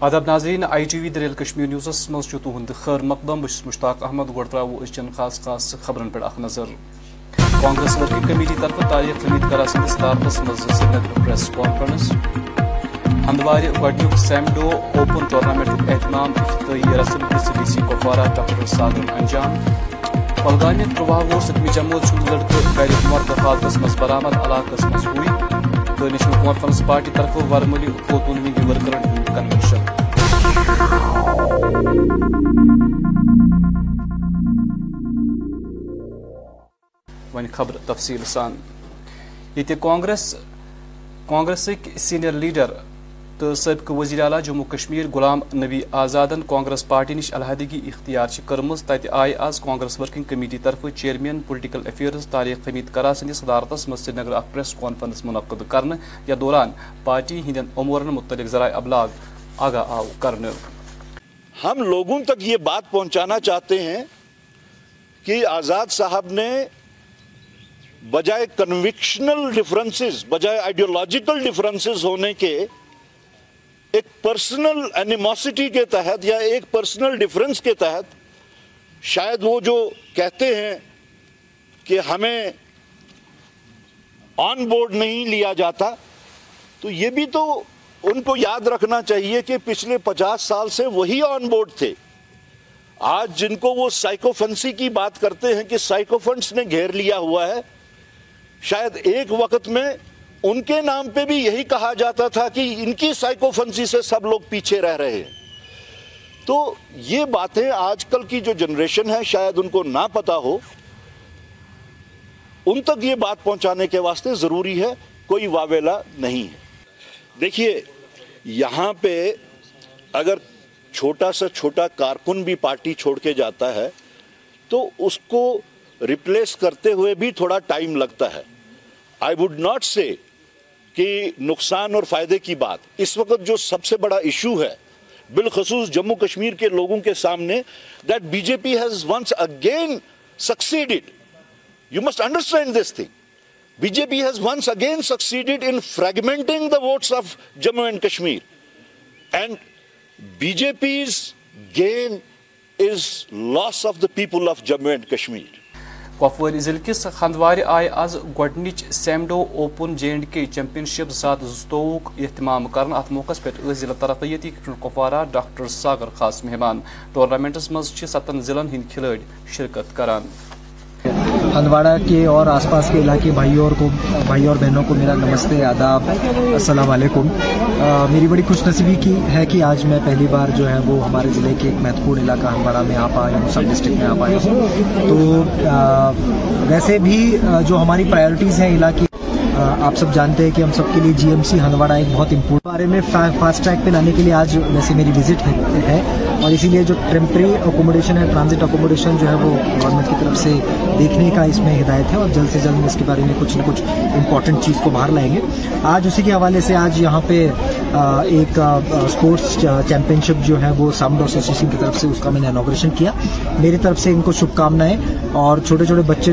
ادب ناظرین، I T V دریل Kashmir نیوزس مز تہد خیر مقدم بس مشتاق احمد گو ترو چن خاص خاص خبرن پہ اخ نظر۔ کانگریس ورکنگ کمیٹی طرف تاریخ حمید کرا سندس دعوتس مز Srinagar press conference. Handwara گڈنیک سیمڈو اوپن ٹورنامنٹ اہتمام افتتاحی رسم D C Kupwara doctor Sagar انجام۔ کلگام ترواہ وُہ ستمہ جمٲژ ہُنٛد لڑکہٕ گرِ مرد حالتس منٛز برآمد علاقس منٛز ہوئی تہٕ نیشنل کانفرنس پارٹی طرف ورملی خوتون ہٕنٛدِ ورکرن ہُنٛد کنوینشن وۄنۍ خبر تفصیل سان ییٚتہِ کانگریس کانگریسٕکۍ سیٖنیر لیڈر تو سابقہ وزیر اعلیٰ جموں کشمیر غلام نبی آزادن کانگریس پارٹی نش علیحدگی اختیار کرم تت آئی آز کانگریس ورکنگ کمیٹی طرف chairman political affairs Tariq Hamid کرا سندس صدارتس مز سری نگر اخ پریس کانفرنس منعقد کرنے یا دوران پارٹی ہند امورن متعلق ذرائع ابلاغ آگاہ آو کرنے ہم لوگوں تک یہ بات پہنچانا چاہتے ہیں کہ آزاد صاحب نے بجائے کنوکشنل ڈفرنسز بجائے آئیڈیولوجیکل ڈفرنسز ہونے کے ایک پرسنل اینیموسٹی کے تحت یا ایک پرسنل ڈفرنس کے تحت شاید وہ جو کہتے ہیں کہ ہمیں آن بورڈ نہیں لیا جاتا، تو یہ بھی تو ان کو یاد رکھنا چاہیے کہ پچھلے پچاس سال سے وہی آن بورڈ تھے۔ آج جن کو وہ سائیکوفنسی کی بات کرتے ہیں کہ سائیکوفنس نے گھیر لیا ہوا ہے، شاید ایک وقت میں ان کے نام پہ بھی یہی کہا جاتا تھا کہ ان کی سائیکوفنسی سے سب لوگ پیچھے رہ رہے ہیں۔ تو یہ باتیں آج کل کی جو جنریشن ہے، شاید ان کو نہ پتا ہو۔ ان تک یہ بات پہنچانے کے واسطے ضروری ہے، کوئی واویلا نہیں ہے۔ دیکھیے، یہاں پہ اگر چھوٹا سا چھوٹا کارکن بھی پارٹی چھوڑ کے جاتا ہے، تو اس کو ریپلیس کرتے ہوئے بھی تھوڑا ٹائم لگتا ہے۔ آئی وڈ ناٹ سے کہ نقصان اور فائدے کی بات۔ اس وقت جو سب سے بڑا ایشو ہے، بالخصوص جموں کشمیر کے لوگوں کے سامنے that B J P has once again succeeded you must understand this thing B J P has once again succeeded in fragmenting the votes of Jammu and Kashmir and B J P's gain is loss of the people of Jammu and Kashmir Kapoor ضلع کس ہندوار آئی آز گڈنچ سیمڈو open J and K championship زات زوک اہتمام کرن ات موقع پہ ضلع ترقیتی کپوارہ ڈاکٹر ساگر خاص مہمان۔ ٹورنامنٹس مز ستن ضلع ہند کھلاڑ شرکت کران۔ ہندواڑہ کے اور آس پاس کے علاقے بھائیوں اور کو بھائی اور بہنوں کو میرا نمستے، آداب، السلام علیکم۔ میری بڑی خوش نصیبی کی ہے کہ آج میں پہلی بار جو ہے وہ ہمارے ضلع کے ایک مہتوپورن علاقہ ہندواڑہ میں آ پایا ہوں سب ڈسٹرکٹ میں آ پایا ہوں تو ویسے بھی جو ہماری پرائیورٹیز ہیں علاقے آپ سب جانتے ہیں کہ ہم سب کے لیے جی ایم سی ہندواڑہ ایک بہت امپورٹنٹ بارے میں فاسٹ ٹریک پہ لانے کے لیے آج ویسے میری وزٹ ہے۔ اور اسی لیے جو ٹیمپری اکوموڈیشن ہے ٹرانزٹ اکوموڈیشن جو ہے وہ گورنمنٹ کی طرف سے دیکھنے کا اس میں ہدایت ہے اور جلد سے جلد اس کے بارے میں کچھ نہ کچھ امپورٹنٹ چیز کو باہر لائیں گے۔ آج اسی کے حوالے سے آج یہاں پہ ایک اسپورٹس چیمپئن شپ جو ہے وہ ساؤنڈ ایسوسیشن کی طرف سے اس کا میں نے انوگریشن کیا۔ میری طرف سے ان کو شبھ کامنائیں اور چھوٹے چھوٹے بچے،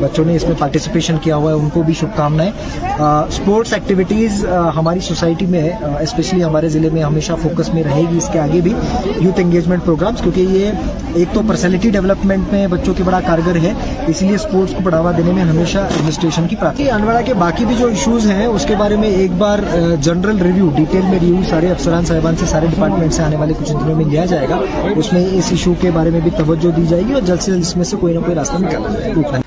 بچوں نے اس میں پارٹیسپیشن کیا ہوا ہے، ان کو بھی شبھ کامنائیں اسپورٹس ایکٹیویٹیز ہماری سوسائٹی میں اسپیشلی ہمارے ضلع میں ہمیشہ فوکس میں رہے گی اس کے آگے بھی یوتھ انگیجمنٹ پروگرامس کیونکہ یہ ایک تو پرسنالٹی ڈیولپمنٹ میں بچوں کے بڑا کارگر ہے اس لیے اسپورٹس کو بڑھاوا دینے میں ہمیشہ ایڈمنسٹریشن کی پراتی بڑا کے باقی بھی جو ایشوز ہیں، اس کے بارے میں ایک بار جنرل ریویو ڈیٹیل میں ریویو سارے افسران صاحبان سے سارے ڈپارٹمنٹ سے آنے والے کچھ دنوں میں لیا جائے گا۔ اس میں اس ایشو کے بارے میں بھی توجہ دی جائے گی اور جلد سے جلد اس میں سے کوئی نہ کوئی راستہ نکالنا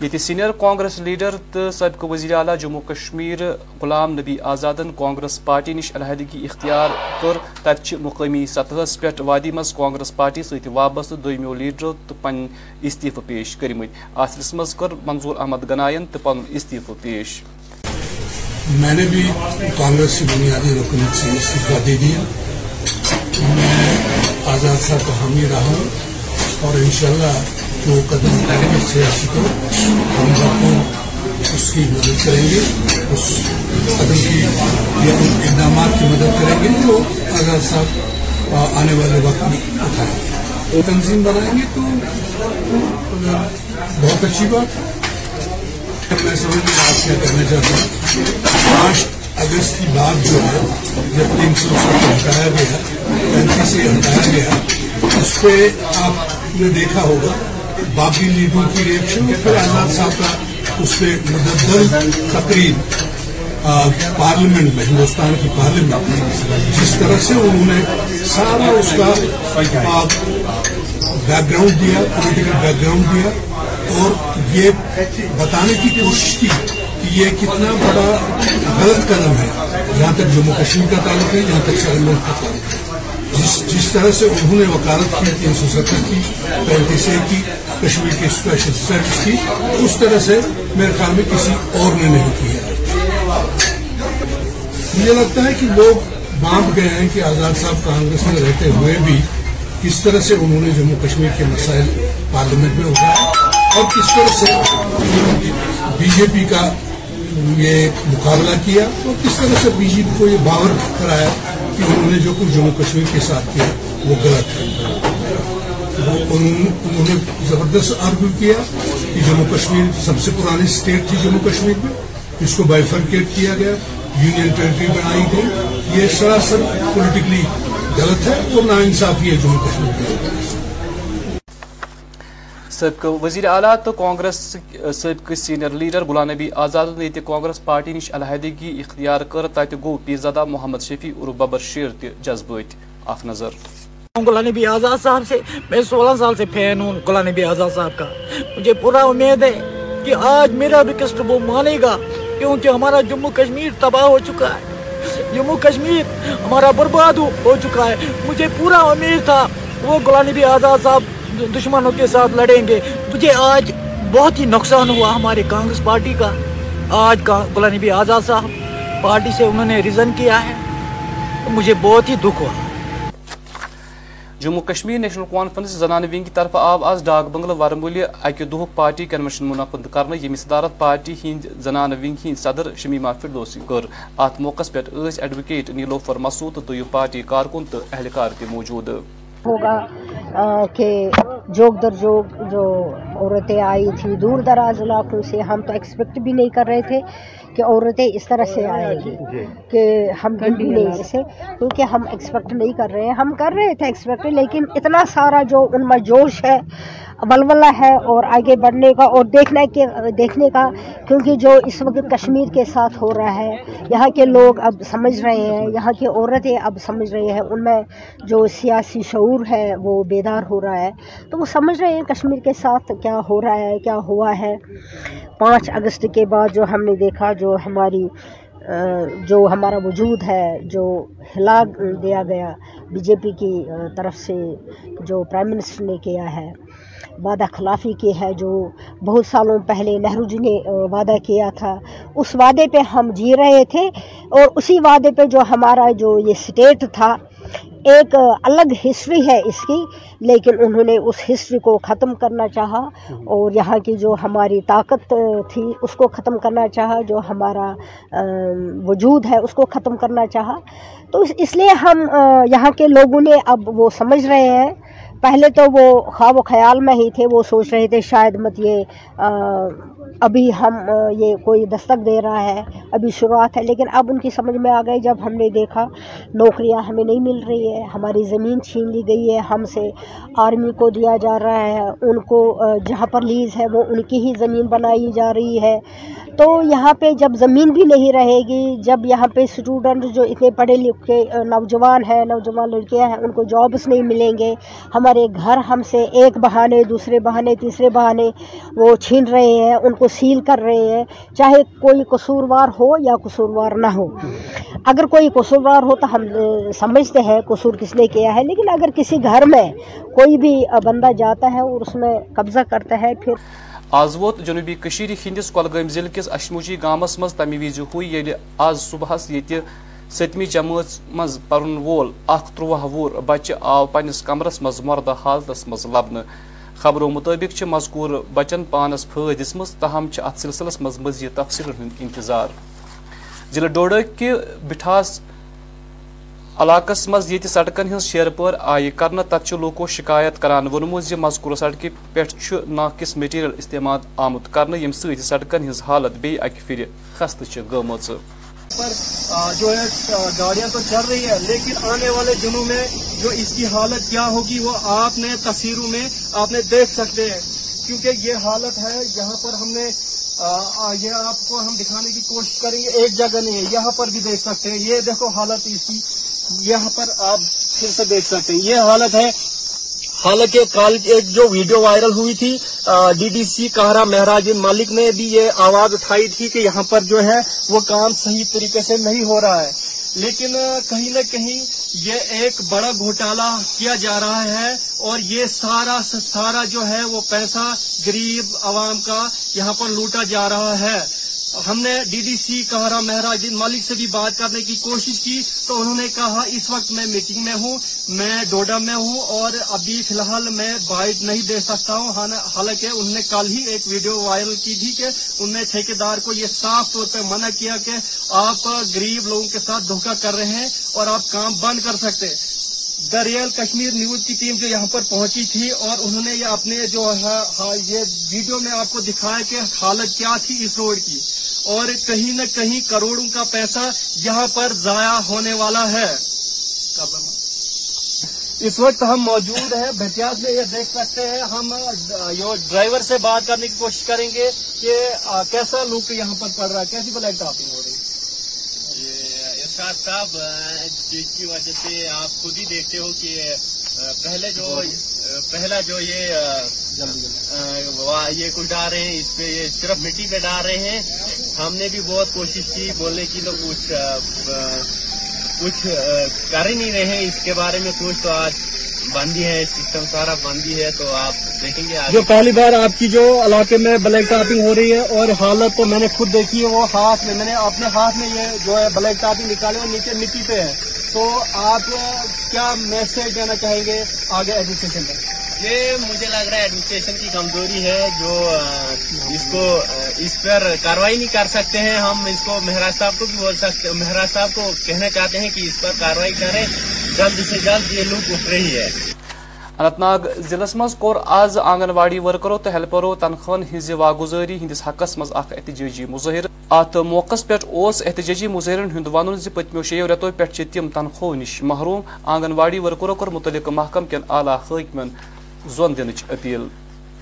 یہ سینئر کانگریس لیڈر تو سابقہ وزیر اعلیٰ جموں کشمیر غلام نبی آزادن کانگریس پارٹی نش علیحدگی اختیار کر تت مقامی سطحس پہ وادی مز کانگریس پارٹی ست وابستہ دویمو لیڈرو تو پن استعفہ پیش کرمت آخرس مز کر منظور احمد گنائن تو پن استعفہ پیش۔ میں نے بھی کانگریس کی بنیادی رکنیت سے استعفی دے دیا میں آزاد صاحب کا حامی رہا ہوں اور انشاءاللہ جو قدم اٹھائیں گے سیاسی کو ہم سب کو اس کی مدد کریں گے اس قدم کی یا ان اقدامات کی مدد کریں گے جو آزاد صاحب آنے والے وقت میں اٹھائیں گے تنظیم بنائیں گے تو بہت اچھی بات میں سمجھ میں آپ کیا کہنا چاہتا ہوں پانچ اگست کی بات جو ہے جب تین سو سات ہٹایا گیا پینتیس سے ہٹایا گیا اس پہ آپ نے دیکھا ہوگا باقی لیڈروں کی ریئیکشن پھر آزاد صاحب کا اس پہ مددل تقریب پارلیمنٹ میں، ہندوستان کی پارلیمنٹ میں۔ جس طرح سے انہوں نے سارا اس کا بیک گراؤنڈ دیا پولیٹیکل بیک گراؤنڈ دیا اور یہ بتانے کی کوشش کی کہ یہ کتنا بڑا غلط قدم ہے۔ جہاں تک جموں کشمیر کا تعلق ہے جہاں تک سرمنٹ کا تعلق ہے۔ جس جس طرح سے انہوں نے وکالت کی تین سو ستر کی، پینتیس اے کی، کشمیر کی اسپیشل اسٹیٹس کی، اس طرح سے میرے خیال میں کسی اور نے نہیں کیا مجھے لگتا ہے کہ لوگ بانٹ گئے ہیں کہ آزاد صاحب کانگریس میں رہتے ہوئے بھی کس طرح سے انہوں نے جموں کشمیر کے مسائل پارلیمنٹ میں اٹھایا اور کس طرح سے بی جے پی کا یہ مقابلہ کیا اور کس طرح سے بی جے پی کو یہ باور کرایا کہ انہوں نے جو کچھ جموں کشمیر کے ساتھ کیا وہ غلط ہے۔ انہوں نے زبردست آرگو کیا کہ جموں کشمیر سب سے پرانی اسٹیٹ تھی جموں کشمیر میں۔ اس کو بائیفرکیٹ کیا گیا یونین ٹریٹری بنائی گئی۔ یہ سراسر پولیٹیکلی غلط ہے اور نا انصافی ہے جموں کشمیر کے سابقہ وزیر اعلیٰ تو کانگریس سابقہ سینئر لیڈر غلام نبی آزاد نے یہ کانگریس پارٹی نش علیحدگی اختیار کر تت گو پیرزادہ محمد شفیع اور ببر شیر تہ اخ نظر۔ غلام نبی آزاد صاحب سے میں سولہ سال سے فین ہوں، غلام نبی آزاد صاحب کا۔ مجھے پورا امید ہے کہ آج میرا ریکویسٹ وہ مانے گا، کیونکہ ہمارا جموں کشمیر تباہ ہو چکا ہے۔ جموں کشمیر ہمارا برباد ہو چکا ہے۔ مجھے پورا امید تھا وہ غلام نبی آزاد صاحب دشمنوں کے ساتھ لڑیں گے۔ مجھے آج بہت ہی نقصان ہوا ہمارے کانگریس پارٹی کا۔ آج غلام نبی آزاد صاحب پارٹی سے انہوں نے ریزن کیا ہے۔ مجھے بہت ہی دکھ ہوا۔ جموں کشمیر نیشنل کانفرنس زنان ونگ کی طرف آو آز ڈاک بنگلہ ورمولہ اکہ دہ پارٹی کنونشن منعقد کرنے یم صدارت پارٹی ہند زنان ونگ ہند صدر شمیما فردوسی کر۔ ات موقع پہ ایڈوکیٹ نیلوفر مسعود تو دو پارٹی کارکن تو اہلکار تہ موجود۔ ہوگا۔ کہ جوگ در جوگ جو عورتیں آئی تھیں دور دراز علاقوں سے، ہم تو ایکسپیکٹ بھی نہیں کر رہے تھے کہ عورتیں اس طرح سے آئیں گی جی۔ کہ ہم بھی نہیں ایسے کیونکہ ہم ایکسپیکٹ نہیں کر رہے ہیں۔ ہم کر رہے تھے ایکسپیکٹ لیکن اتنا سارا جو ان میں جوش ہے ولولہ ہے اور آگے بڑھنے کا اور دیکھنے کے دیکھنے کا کیونکہ جو اس وقت کشمیر کے ساتھ ہو رہا ہے یہاں کے لوگ اب سمجھ رہے ہیں یہاں کی عورتیں اب سمجھ رہے ہیں۔ ان میں جو سیاسی شعور ہے وہ بیدار ہو رہا ہے۔ تو وہ سمجھ رہے ہیں کشمیر کے ساتھ کیا ہو رہا ہے کیا ہوا ہے۔ پانچ اگست کے بعد جو ہم نے دیکھا جو ہماری جو ہمارا وجود ہے، جو ہلا دیا گیا بی جے پی کی طرف سے، جو پرائم منسٹر نے کیا ہے، وعدہ خلافی کی ہے، جو بہت سالوں پہلے نہرو جی نے وعدہ کیا تھا، اس وعدے پہ ہم جی رہے تھے اور اسی وعدے پہ جو ہمارا جو یہ اسٹیٹ تھا ایک الگ ہسٹری ہے اس کی لیکن انہوں نے اس ہسٹری کو ختم کرنا چاہا اور یہاں کی جو ہماری طاقت تھی اس کو ختم کرنا چاہا جو ہمارا وجود ہے اس کو ختم کرنا چاہا۔ تو اس لیے ہم یہاں کے لوگوں نے اب وہ سمجھ رہے ہیں۔ پہلے تو وہ خواب و خیال میں ہی تھے وہ سوچ رہے تھے شاید مت یہ ابھی ہم یہ کوئی دستک دے رہا ہے، ابھی شروعات ہے، لیکن اب ان کی سمجھ میں آ گئی، جب ہم نے دیکھا، نوکریاں ہمیں نہیں مل رہی ہے، ہماری زمین چھین لی گئی ہے، ہم سے آرمی کو دیا جا رہا ہے، ان کو جہاں پر لیز ہے، وہ ان کی ہی زمین بنائی جا رہی ہے۔ تو یہاں پہ جب زمین بھی نہیں رہے گی، جب یہاں پہ اسٹوڈنٹ جو اتنے پڑھے لکھے نوجوان ہیں، نوجوان لڑکیاں ہیں، ان کو جابس نہیں ملیں گے، ہمارے گھر ہم سے ایک بہانے، دوسرے بہانے، تیسرے بہانے وہ چھین رہے ہیں، ان کو سیل کر رہے ہیں، چاہے کوئی قصوروار ہو یا قصوروار نہ ہو۔ اگر کوئی قصوروار ہو تو ہم سمجھتے ہیں قصور کس نے کیا ہے، لیکن اگر کسی گھر میں کوئی بھی بندہ جاتا ہے اور اس میں قبضہ کرتا ہے، پھر آز ووت جنوبی کشیر ہندس کولگام ضلع کس اشموجی گامس مز تمہ وز ہوئی یل آز صبحس یہ ستمی جماعت مز پرن وول اخ تروہ وور بچہ آو پنس کمرس مز مردہ حالتس مز لبنہ۔ خبروں مطابق مذکور بچن پانس پھاد دم تاہم ات سلسلس مز مزید تفصیل ہند انتظار۔ ضلع ڈوڈہ کہ بٹھاس علاقس مز یہ سڑکن ہز شیر پور آئی کرنا تت لوکو شکایت کران ونمو زِ مذکور سڑکہ پہ ناقص میٹیریل استعمال آمت کرنا یم ست سڑکن ہز حالت بی اکہ پھر خستہ گمت پر جو ہے گاڑیاں تو چل رہی ہے لیکن آنے والے دنوں میں جو اس کی حالت کیا ہوگی، وہ آپ نے تصویروں میں آپ نے دیکھ سکتے ہیں۔ کیونکہ یہ حالت ہے، یہاں پر ہم نے یہ آپ کو ہم دکھانے کی کوشش کریں گے، ایک جگہ نہیں ہے، یہاں پر بھی دیکھ سکتے ہیں۔ یہ دیکھو حالت اس کی، یہاں پر آپ پھر سے دیکھ سکتے ہیں۔ یہ حالت ہے حالانکہ کال ایک جو ویڈیو وائرل ہوئی تھی D D C Kahara Mehraj Malik نے بھی یہ آواز اٹھائی تھی کہ یہاں پر جو ہے وہ کام صحیح طریقے سے نہیں ہو رہا ہے۔ لیکن کہیں نہ کہیں یہ ایک بڑا گھوٹالا کیا جا رہا ہے اور یہ سارا سارا جو ہے وہ پیسہ غریب عوام کا یہاں پر لوٹا جا رہا ہے۔ ہم نے D D C, Kahara Mehraj Malik سے بھی بات کرنے کی کوشش کی تو انہوں نے کہا اس وقت میں میٹنگ میں ہوں، میں ڈوڈا میں ہوں اور ابھی فی الحال میں بائٹ نہیں دے سکتا ہوں۔ ہاں، حالانکہ انہوں نے کل ہی ایک ویڈیو وائرل کی تھی کہ انہوں نے ٹھیکیدار کو یہ صاف طور پہ منع کیا کہ آپ غریب لوگوں کے ساتھ دھوکہ کر رہے ہیں اور آپ کام بند کر سکتے۔ دا ریئل کشمیر نیوز کی ٹیم جو یہاں پر پہنچی تھی اور انہوں نے یہ اپنے جو ہے ہاں، یہ ویڈیو میں آپ کو دکھایا کہ حالت کیا تھی اس روڈ کی۔ اور کہیں نہ کہیں کروڑوں کا پیسہ یہاں پر ضائع ہونے والا ہے۔ اس وقت ہم موجود ہیں۔ بہتیاز میں یہ دیکھ سکتے ہیں۔ ہم ڈرائیور سے بات کرنے کی کوشش کریں گے کہ کیسا لک یہاں پر پڑ رہا ہے؟ کیسی بلیک ٹاپنگ ہو رہی ہے؟ جی، صاحب جس کی وجہ سے آپ خود ہی دیکھتے ہو کہ پہلے جو پہلا جو یہ یہ کچھ ڈال رہے ہیں، اس پہ یہ صرف مٹی پہ ڈال رہے ہیں۔ ہم نے بھی بہت کوشش کی، بولنے کی تو کچھ کچھ کر ہی نہیں رہے ہیں۔ اس کے بارے میں کچھ تو آج بندی ہے، سسٹم سارا بندی ہے، تو آپ دیکھیں گے جو پہلی بار آپ کی جو علاقے میں بلیک ٹاپنگ ہو رہی ہے اور حالت تو میں نے خود دیکھی ہے، وہ ہاتھ میں میں نے اپنے ہاتھ میں یہ جو ہے بلیک ٹاپنگ نکالے اور نیچے مٹی پہ ہے۔ تو آپ کیا میسج دینا چاہیں گے آگے ایڈمنسٹریشن میں یہ مجھے لگ رہا ہے ایڈمنسٹریشن کی کمزوری ہے جو اس کو اس پر کاروائی نہیں کر سکتے ہیں ہم اس کو مہراج صاحب کو بھی بول سکتے مہراج صاحب کو کہنا چاہتے ہیں کہ اس پر کاروائی کریں جلد سے جلد یہ لوگ اٹھ رہی ہے۔ اننت ناگ ضلع مز کور آز آنگن واڑی ورکرو تو ہیلپرو تنخواہن ہز واگزاری ہندس حقس مز اخ احتجاجی مظاہر ات موقع پہ احتجاجی مظاہرن ہند ون پتمو شیو رتو پہ تم تنخواہ نش محروم آنگن واڑی ورکرو کور متعلق محکم کن اعلی حاکمن زون دن اپیل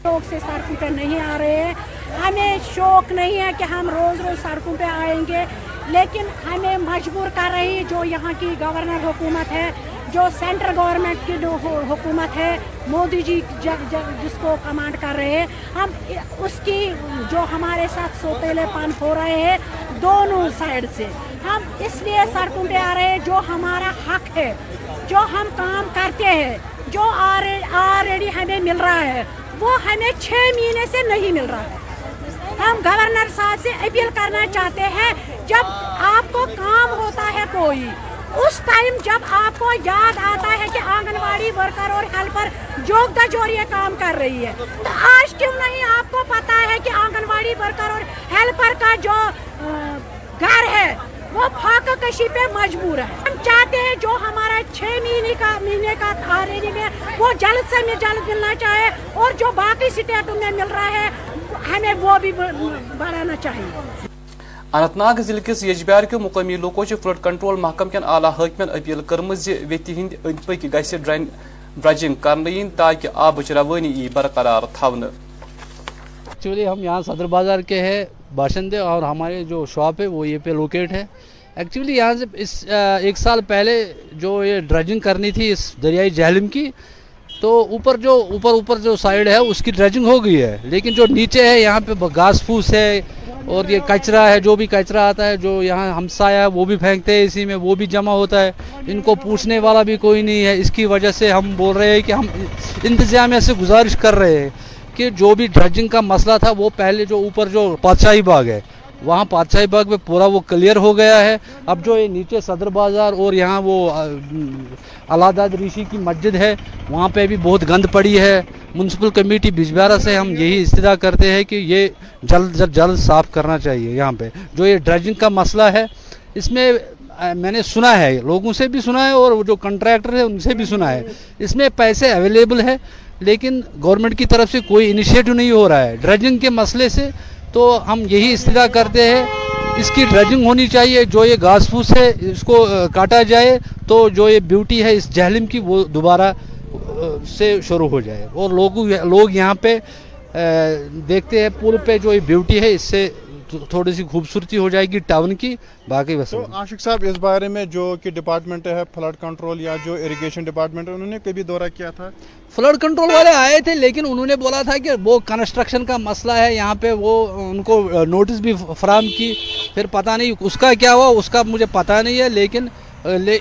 شوق سے سڑکوں پہ نہیں آ رہے ہیں ہمیں شوق نہیں ہے کہ ہم روز روز سڑکوں پہ آئیں گے لیکن ہمیں مجبور کر رہی جو یہاں کی گورنر حکومت ہے جو سینٹرل گورنمنٹ کی جو حکومت ہے، مودی جی جس کو کمانڈ کر رہے ہیں، ہم اس کی جو ہمارے ساتھ سوتےلے پن ہو رہے ہیں، دونوں سائڈ سے۔ ہم اس لیے سڑکوں پہ آ رہے ہیں، جو ہمارا حق ہے، جو ہم کام کرتے ہیں، جو آلریڈی ہمیں مل رہا ہے، وہ ہمیں چھ مہینے سے نہیں مل رہا ہے۔ ہم گورنر صاحب سے اپیل کرنا چاہتے ہیں، جب آپ کو کام ہوتا ہے کوئی اس ٹائم جب آپ کو یاد آتا ہے کہ آنگن واڑی ورکر اور ہیلپر جوگ دا جور یہ کام کر رہی ہے، تو آج کیوں نہیں آپ کو پتا ہے کہ آنگن واڑی ورکر اور ہیلپر کا جو گھر ہے، وہ پھاکہ کشی پہ مجبور ہے۔ ہم چاہتے ہیں جو ہمارا چھ مہینے کا مہینے کا آریڈی میں وہ جلد سے جلد ملنا چاہے اور جو باقی سٹیٹوں میں مل رہا ہے، ہمیں وہ بھی بڑھانا چاہیے۔ اننت ناگ ضلع کس یجبیار کے مقامی لوکو فلڈ کنٹرول محکم کن اعلی حاکمن اپیل کرم ویتی ہند اند پک گھس ڈرجنگ کرنے تاکہ آبچ روانی ای برقرار تھون ایکچولی ہم یہاں صدر بازار کے ہیں، باشندے، اور ہمارے جو شاپ ہے، وہ یہ پہ لوکیٹ ہے۔ ایکچولی یہاں سے اس ایک سال پہلے جو یہ ڈرجنگ کرنی تھی اس دریائی جہلم کی، تو اوپر جو، اوپر اوپر جو سائڈ ہے، اس کی ڈریجنگ ہو گئی ہے۔ لیکن جو نیچے ہے، یہاں پہ گھاس پھوس ہے اور یہ کچرا ہے، جو بھی کچرا آتا ہے، جو یہاں ہمسایا ہے وہ بھی پھینکتے ہیں اسی میں، وہ بھی جمع ہوتا ہے۔ ان کو پوچھنے والا بھی کوئی نہیں ہے۔ اس کی وجہ سے ہم بول رہے ہیں کہ ہم انتظامیہ سے گزارش کر رہے ہیں کہ جو بھی ڈرجنگ کا مسئلہ تھا، وہ پہلے جو اوپر جو پادشاہی باغ ہے، وہاں پادشاہی باغ میں پورا وہ کلیئر ہو گیا ہے۔ اب جو یہ نیچے صدر بازار اور یہاں وہ علاداد ریشی کی مسجد ہے، وہاں پہ بھی بہت گند پڑی ہے۔ منسپل کمیٹی بجبیارہ سے ہم یہی استدا کرتے ہیں کہ یہ جلد جلد جلد صاف کرنا چاہیے یہاں پہ۔ جو یہ ڈریجنگ کا مسئلہ ہے، اس میں میں نے سنا ہے، لوگوں سے بھی سنا ہے اور جو کنٹریکٹر ہیں، ان سے بھی سنا ہے۔ اس میں پیسے اویلیبل ہے لیکن گورنمنٹ کی طرف سے کوئی انیشیٹو نہیں ہو رہا ہے۔ ڈریجنگ کے مسئلے سے تو ہم یہی استدا کرتے ہیں، اس کی ڈریجنگ ہونی چاہیے۔ جو یہ گھاس پھوس ہے، اس کو کاٹا جائے تو جو یہ بیوٹی ہے، اس جہلم کی وہ دوبارہ سے شروع ہو جائے۔ اور لوگ یہاں پہ دیکھتے ہیں پل پہ جو یہ بیوٹی ہے اس سے تھوڑی سی خوبصورتی ہو جائے گی ٹاؤن کی۔ باقی بس۔ عاشق صاحب اس بارے میں جو کہ ڈپارٹمنٹ ہے فلڈ کنٹرول یا جو اریگیشن ڈپارٹمنٹ ہے انہوں نے کبھی دورہ کیا تھا؟ فلڈ کنٹرول والے آئے تھے لیکن انہوں نے بولا تھا کہ وہ کنسٹرکشن کا مسئلہ ہے۔ یہاں پہ وہ ان کو نوٹس بھی فراہم کی۔ پھر پتہ نہیں اس کا کیا ہوا اس کا مجھے پتہ نہیں ہے لیکن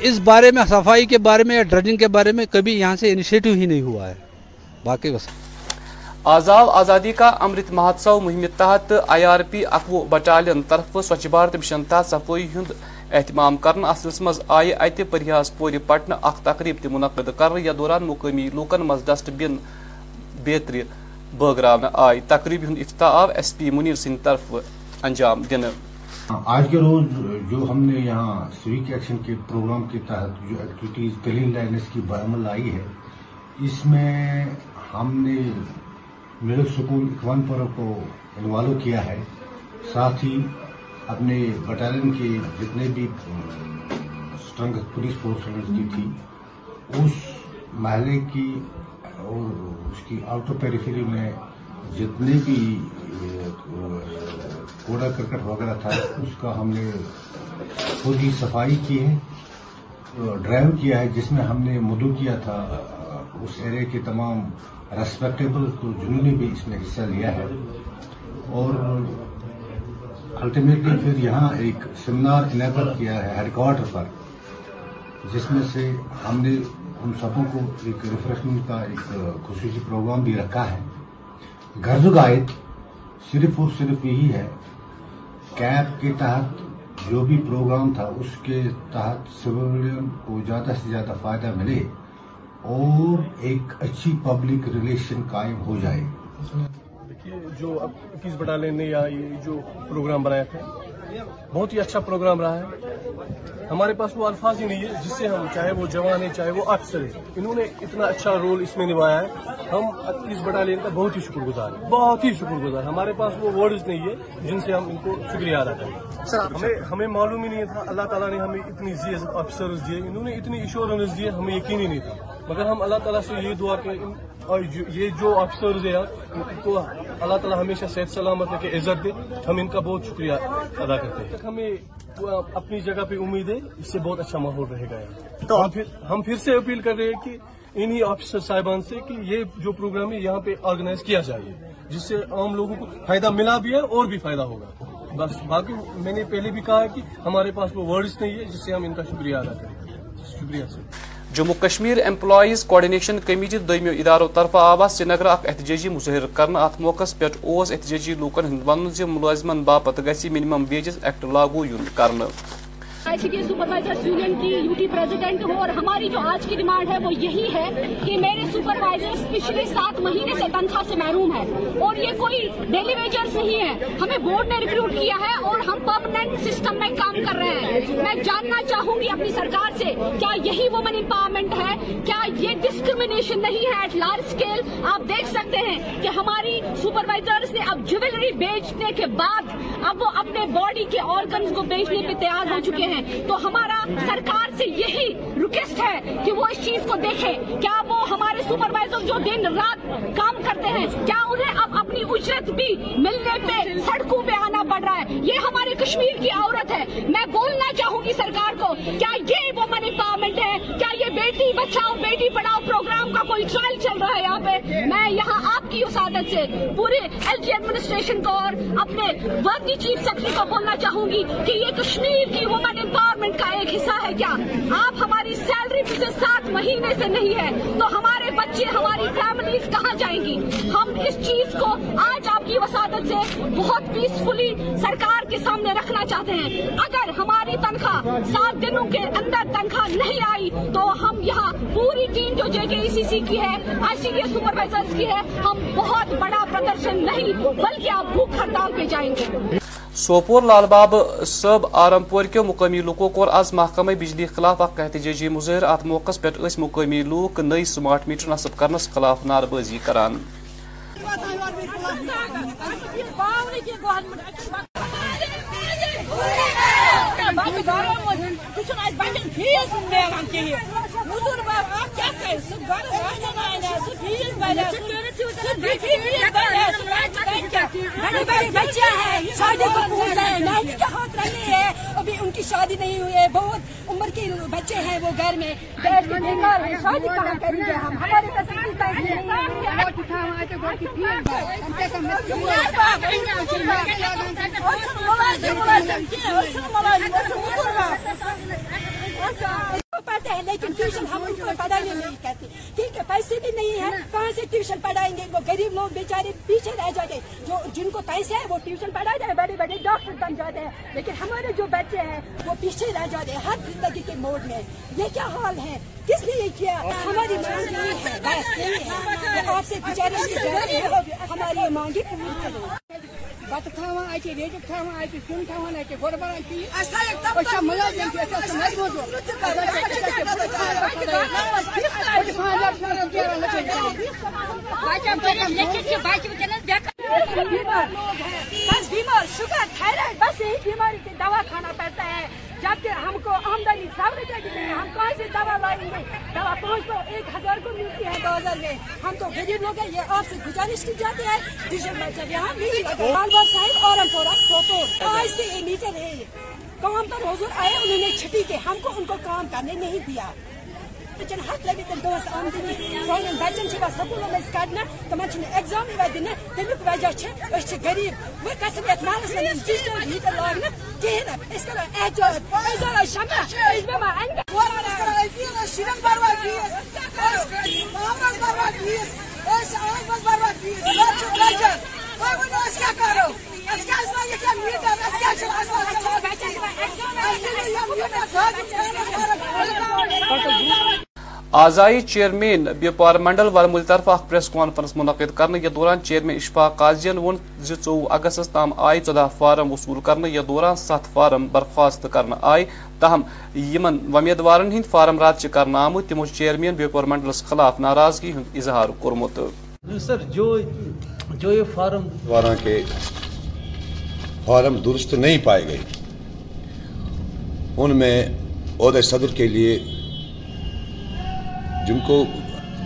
اس بارے میں، صفائی کے بارے میں یا ڈرجنگ کے بارے میں کبھی یہاں سے انیشیٹو ہی نہیں ہوا ہے۔ باقی بس۔ آزاو آزادی کا امرت مہوتسو مہم تحت آئی آر پی اکوہ بٹالین طرف سوچھ بھارت مشن تحت صفائی ہند اہتمام کرنا اصلس مز آئی ات پریاز پوری پٹنہ اخ تقریب تی منعقد کر یا دوران مقامی لوکن مز ڈسٹ بن بیترِ بٲگراونہٕ آے تقریٖبہِ افتاہ افتتاح آو ایس پی منیر سٕنٛدِ طرف انجام دن آج کے روز جو ہم نے یہاں سویک ایکشن کے پروگرام کے تحت جو ایکٹیویٹیز کلین لائنس کی برعمل آئی ہے، اس میں ہم نے مڈل سکول اکوان پرو کو انوالو کیا ہے، ساتھ ہی اپنے بٹالین کے جتنے بھی اسٹرنگ پولیس فورس کی تھی، اس محلے کی اور اس کی آؤٹر پیریفری میں جتنے بھی کوڑا کرکٹ وغیرہ تھا، اس کا ہم نے خود ہی صفائی کی ہے، ڈرائیو کیا ہے، جس میں ہم نے مدعو کیا تھا۔ اس ایرے کے تمام ریسپیکٹیبل تو جنہوں نے بھی اس میں حصہ لیا ہے۔ اور الٹیمیٹلی پھر یہاں ایک سیمینار انعقد کیا ہے ہیڈ کوارٹر پر، جس میں سے ہم نے ان سبوں کو ایک ریفریشمنٹ کا ایک خصوصی پروگرام بھی رکھا ہے۔ غرض گائد صرف اور صرف یہی ہے کیمپ کے تحت جو بھی پروگرام تھا، اس کے تحت سولین کو زیادہ سے زیادہ فائدہ ملے اور ایک اچھی پبلک ریلیشن قائم ہو جائے۔ جو اب اکیس بٹالین نے یا یہ جو پروگرام بنایا تھا بہت ہی اچھا پروگرام رہا ہے۔ ہمارے پاس وہ الفاظ ہی نہیں ہے جس سے ہم چاہے وہ جوان ہیں چاہے وہ افسر ہیں۔ انہوں نے اتنا اچھا رول اس میں نبھایا ہے۔ ہم اس بٹالین کا بہت ہی شکر گزار ہیں۔ بہت ہی شکر گزار ہمارے پاس وہ ورڈز نہیں ہے جن سے ہم ان کو شکریہ ادا کریں۔ ہمیں ہمیں معلوم ہی نہیں تھا۔ اللہ تعالیٰ نے ہمیں اتنی افسرز دیے۔ انہوں نے اتنی ایشورنس دیے ہمیں یقین ہی نہیں تھا۔ مگر ہم اللہ تعالیٰ سے یہ دعا کہ اور یہ جو افسرز ہیں یار ان کو اللہ تعالیٰ ہمیشہ صحت سلامت رکھے عزت دے۔ ہم ان کا بہت شکریہ ادا کرتے ہیں۔ ہمیں اپنی جگہ پہ امید ہے اس سے بہت اچھا ماحول رہے گا۔ ہم پھر سے اپیل کر رہے ہیں کہ انہی آفیسر صاحبان سے کہ یہ جو پروگرام ہے یہاں پہ آرگنائز کیا جائے جس سے عام لوگوں کو فائدہ ملا بھی ہے اور بھی فائدہ ہوگا۔ بس باقی میں نے پہلے بھی کہا ہے کہ ہمارے پاس وہ ورڈز نہیں ہے جس سے ہم ان کا شکریہ ادا کریں۔ شکریہ sir. Jammu Kashmir employees coordination committee دمو اداروں طرف آوا سری نگر احتجاجی مظاہرہ کرنا ات موقع پہ احتجاجی لوکن ہند ون ملازمن باپت گھس منمم ویجز ایکٹ لاگو یون کر I C B S union کی یوٹی پریزیڈنٹ ہو اور ہماری جو آج کی ڈیمانڈ ہے وہ یہی ہے کہ میرے سپروائزر پچھلے سات مہینے سے تنخواہ سے محروم ہے اور یہ کوئی ڈیلی ویجرز نہیں ہے۔ ہمیں بورڈ نے ریکروٹ کیا ہے اور ہم پرماننٹ سسٹم میں کام کر رہے ہیں۔ میں جاننا چاہوں گی اپنی سرکار سے، کیا یہی وومن امپاورمنٹ ہے؟ کیا یہ ڈسکریمنیشن نہیں ہے ایٹ لارج اسکیل آپ دیکھ سکتے ہیں کہ ہماری سپروائزرز نے اب جیولری بیچنے کے بعد اب وہ اپنے باڈی کے آرگنز کو بیچنے پہ تیار ہو چکے ہیں۔ تو ہمارا سرکار سے یہی رکے ریکویسٹ ہے کہ وہ اس چیز کو دیکھیں کیا وہ ہمارے سپروائزر جو دن رات کام کرتے ہیں، کیا انہیں اب اپنی اجرت بھی ملنے پہ سڑکوں پہ آنا پڑ رہا ہے؟ یہ ہمارے کشمیر کی عورت ہے۔ میں بولنا چاہوں گی سرکار کو، کیا یہ وومن امپاورمنٹ ہے؟ کیا یہ بیٹی بچاؤ، بیٹی پڑھاؤ پروگرام کا کوئی ٹرائل چل رہا ہے یہاں پہ؟ میں یہاں آپ کی اس عادت سے پورے ایل جی ایڈمنسٹریشن کو اور اپنے وردی چیف سیکرٹری کو بولنا چاہوں گی کہ یہ کشمیر کی وومن امپاورمنٹ کا ایک حصہ ہے کیا؟ آپ ہماری سیل سیلری پچھلے سات مہینے سے نہیں ہے، تو ہمارے بچے، ہماری فیملیز کہاں جائیں گی؟ ہم اس چیز کو آج آپ کی وسادت سے بہت پیسفلی سرکار کے سامنے رکھنا چاہتے ہیں۔ اگر ہماری تنخواہ سات دنوں کے اندر تنخواہ نہیں آئی، تو ہم یہاں پوری ٹیم جو جے کے ای سی سی کی ہے، آئی سی کے سپروائزر کی ہے، ہم بہت بڑا پردرشن نہیں، بلکہ آپ بھوک ہڑتال پہ جائیں گے۔ سوپور لال باب صب آرمپور کے مقامی لوکو کور آز محکمہ بجلی خلاف اخ احتجاجی مظاہر ات موقع پہ مقامی لوک نئی سمارٹ میٹر نصب کرنس خلاف نعرہ بازی کران بچے ہیں شادی کو پوچھ رہے ہیں مہندی کے ہاتھ رہے ہیں ابھی ان کی شادی نہیں ہوئی ہے بہت عمر کے بچے ہیں وہ گھر میں بیٹھ کے بیکار ہیں شادی کہاں کریں گے ہم ہماری تصدیق پڑھتے ہیں، لیکن ٹیوشن ہم ان کو پڑھانے نہیں کرتے ٹھیک ہے، پیسے بھی نہیں ہے کہاں سے ٹیوشن پڑھائیں گے؟ وہ غریب لوگ بیچارے پیچھے رہ جاتے جو جن کو پیسے ہیں، وہ ٹیوشن پڑھا جائے، بڑے بڑے ڈاکٹر بن جاتے ہیں۔ لیکن ہمارے جو بچے ہیں، وہ پیچھے رہ جاتے ہیں، ہر زندگی کے موڑ میں۔ یہ کیا حال ہے؟ کس نے یہ کیا؟ ہماری مانگ نہیں ہے۔ آپ سے بیچارے ہماری مانگی پوری کرو بت تھاوان اتہ ریڈک تھاوان اتہ سیون تھاوان اتہ أسۍ چھا مُلٲزِم تہِ أسۍ بیمار شوگر تھائرائڈ بس یہی بیماری کی دوا کھانا پڑتا ہے جبکہ ہم کو آمدنی سب روپے کی نہیں، ہم کہاں سے دوا لائیں گے؟ دوا پانچ سو، ایک ہزار کو ملتی ہے دو ہزار میں۔ ہم تو غریب لوگ ہیں، یہ آپ سے گزارش کی جاتی ہے۔ ٹیوشن بچہ یہاں نہیں لال باغ صاحب اور پورا سوپور آج سے یہ میٹر ہے کام پر حضور آئے، انہوں نے چھٹی کے، ہم کو ان کو کام کرنے نہیں دیا۔ بچن ہاتھ لگی تم دوس آمدنی سانن بچن چھ سکولن مز کڑنا تمن ایگزام یوان دن تمیک وجہ چھ أسۍ چھِ غریب وہ کسب یتھ محلس منٛز ڈیجیٹل ہیٹر لاگنہٕ کہیٖنۍ أسۍ کرو احتجاج شمع أسۍ بروا فیٖس پاورس بروا فیٖس أسۍ بروا فیٖس گرِ چھُ کرو اَسہِ آزائی چیئرمین بیپار منڈل ورمل طرف اخ پریس کانفرنس منعقد کرنے یہ دوران چیئرمین اشفاق قاضین ون زوہ اگست تام آئی چودہ فارم وصول کرنے یہ دوران ست فارم برخاست کرنا آئی تاہم یمن ومیدوارن ہند فارم رات کرنا آمت تمو چیئرمین بیپار منڈلس خلاف ناراضگی ہند اظہار کورمت سر جو جو یہ فارم کے فارم درست نہیں پائے گئے ان میں عہدے صدر کے لیے جن کو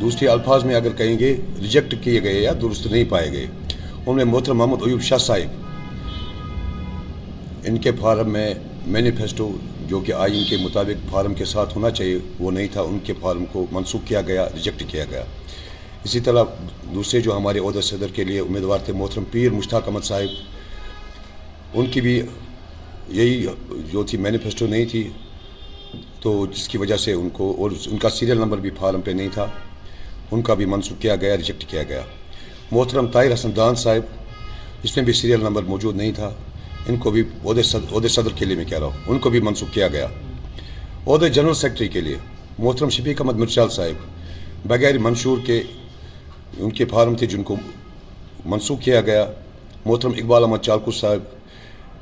دوسرے الفاظ میں اگر کہیں گے ریجیکٹ کیے گئے یا درست نہیں پائے گئے، ان میں محترم محمد ایوب شاہ صاحب، ان کے فارم میں مینیفیسٹو جو کہ آئین کے مطابق فارم کے ساتھ ہونا چاہیے، وہ نہیں تھا، ان کے فارم کو منسوخ کیا گیا ریجیکٹ کیا گیا۔ اسی طرح دوسرے جو ہمارے عہدہ صدر کے لیے امیدوار تھے، محترم پیر مشتاق احمد صاحب، ان کی بھی یہی جو تھی مینیفیسٹو نہیں تھی۔ تو جس کی وجہ سے ان کو اور ان کا سیریل نمبر بھی فارم پہ نہیں تھا، ان کا بھی منسوخ کیا گیا، ریجیکٹ کیا گیا۔ محترم طاہر حسن دان صاحب، اس میں بھی سیریل نمبر موجود نہیں تھا۔ ان کو بھی عہدے صدر عہدے صدر کے لیے میں کہہ رہا ہوں۔ ان کو بھی منسوخ کیا گیا۔ عہدے جنرل سیکرٹری کے لیے۔ محترم شفیق احمد مرچال صاحب، بغیر منشور کے ان کے فارم تھے جن کو منسوخ کیا گیا۔ محترم اقبال احمد چالکو صاحب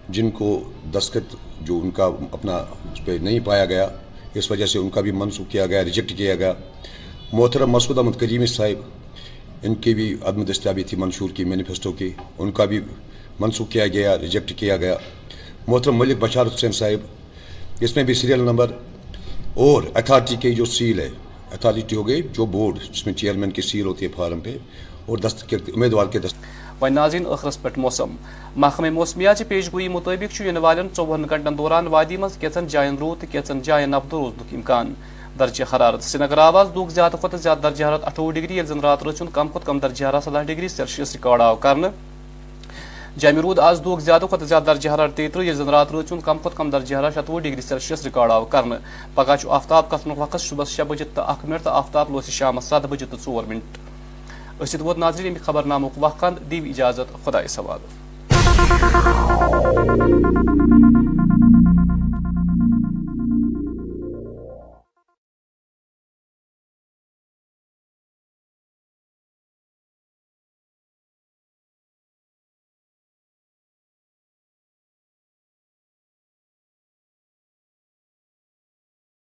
جن کو دستخط جو ان کا اپنا اس پہ نہیں پایا گیا، اس وجہ سے ان کا بھی منسوخ کیا گیا ریجیکٹ کیا گیا۔ محترم مسعود احمد کریمی صاحب، ان کی بھی عدم دستیابی تھی منشور کی مینیفیسٹو کی، ان کا بھی منسوخ کیا گیا ریجیکٹ کیا گیا۔ محترم ملک بشار حسین صاحب، اس میں بھی سیریل نمبر اور اتھارٹی کی جو سیل ہے اتھارٹی ہو گئی، جو بورڈ جس میں چیئرمین کی سیل ہوتی ہے فارم پہ، اور دست امیدوار کے دست و ناظرین ٲخرس پٮ۪ٹھ موسم۔ محکمہ موسمیات پیش گوئی مطٲبق چھُ یِنہٕ والٮ۪ن ژۄوُہن گنٹن دوران وادی منٛز کینٛژن جاین روٗد تہٕ کینٛژن جاین نبدٕ روزنُک اِمکان۔ درجہ حرارت سری نگر آواز دُہُک زیادٕ کھۄتہٕ زیادٕ درجہ حرارت اٹھووُہ ڈگری ییٚلہِ زن رات رٲژ ہُنٛد کم کھۄتہٕ کم درجہ حرارت سدہ ڈگری سیلسیس رِکارڈ آو کرنہٕ۔ جامہِ روٗد آز دُہُک زیادٕ کھۄتہٕ زیادٕ درجہ حرارت تیٚیہِ تٕرٛہ ییٚلہِ زن رات رٲژ ہُنٛد کم کھۄتہٕ کم درجہ حرارت شتوُہ ڈگری سیلسیس رِکارڈ آو کرنہٕ۔ پگہہ چھُ آفتاب کھسنُک وقت، صبحس شےٚ بجے تہٕ اکھ منٹ تہٕ آفتاب لوسہِ شامس سَتھ بجے تہٕ ژور منٹ۔ أسد ووت ناظریٖن اَمہِ خبر نامُک وقت دِیِو اِجازت خۄدایَس حوالہٕ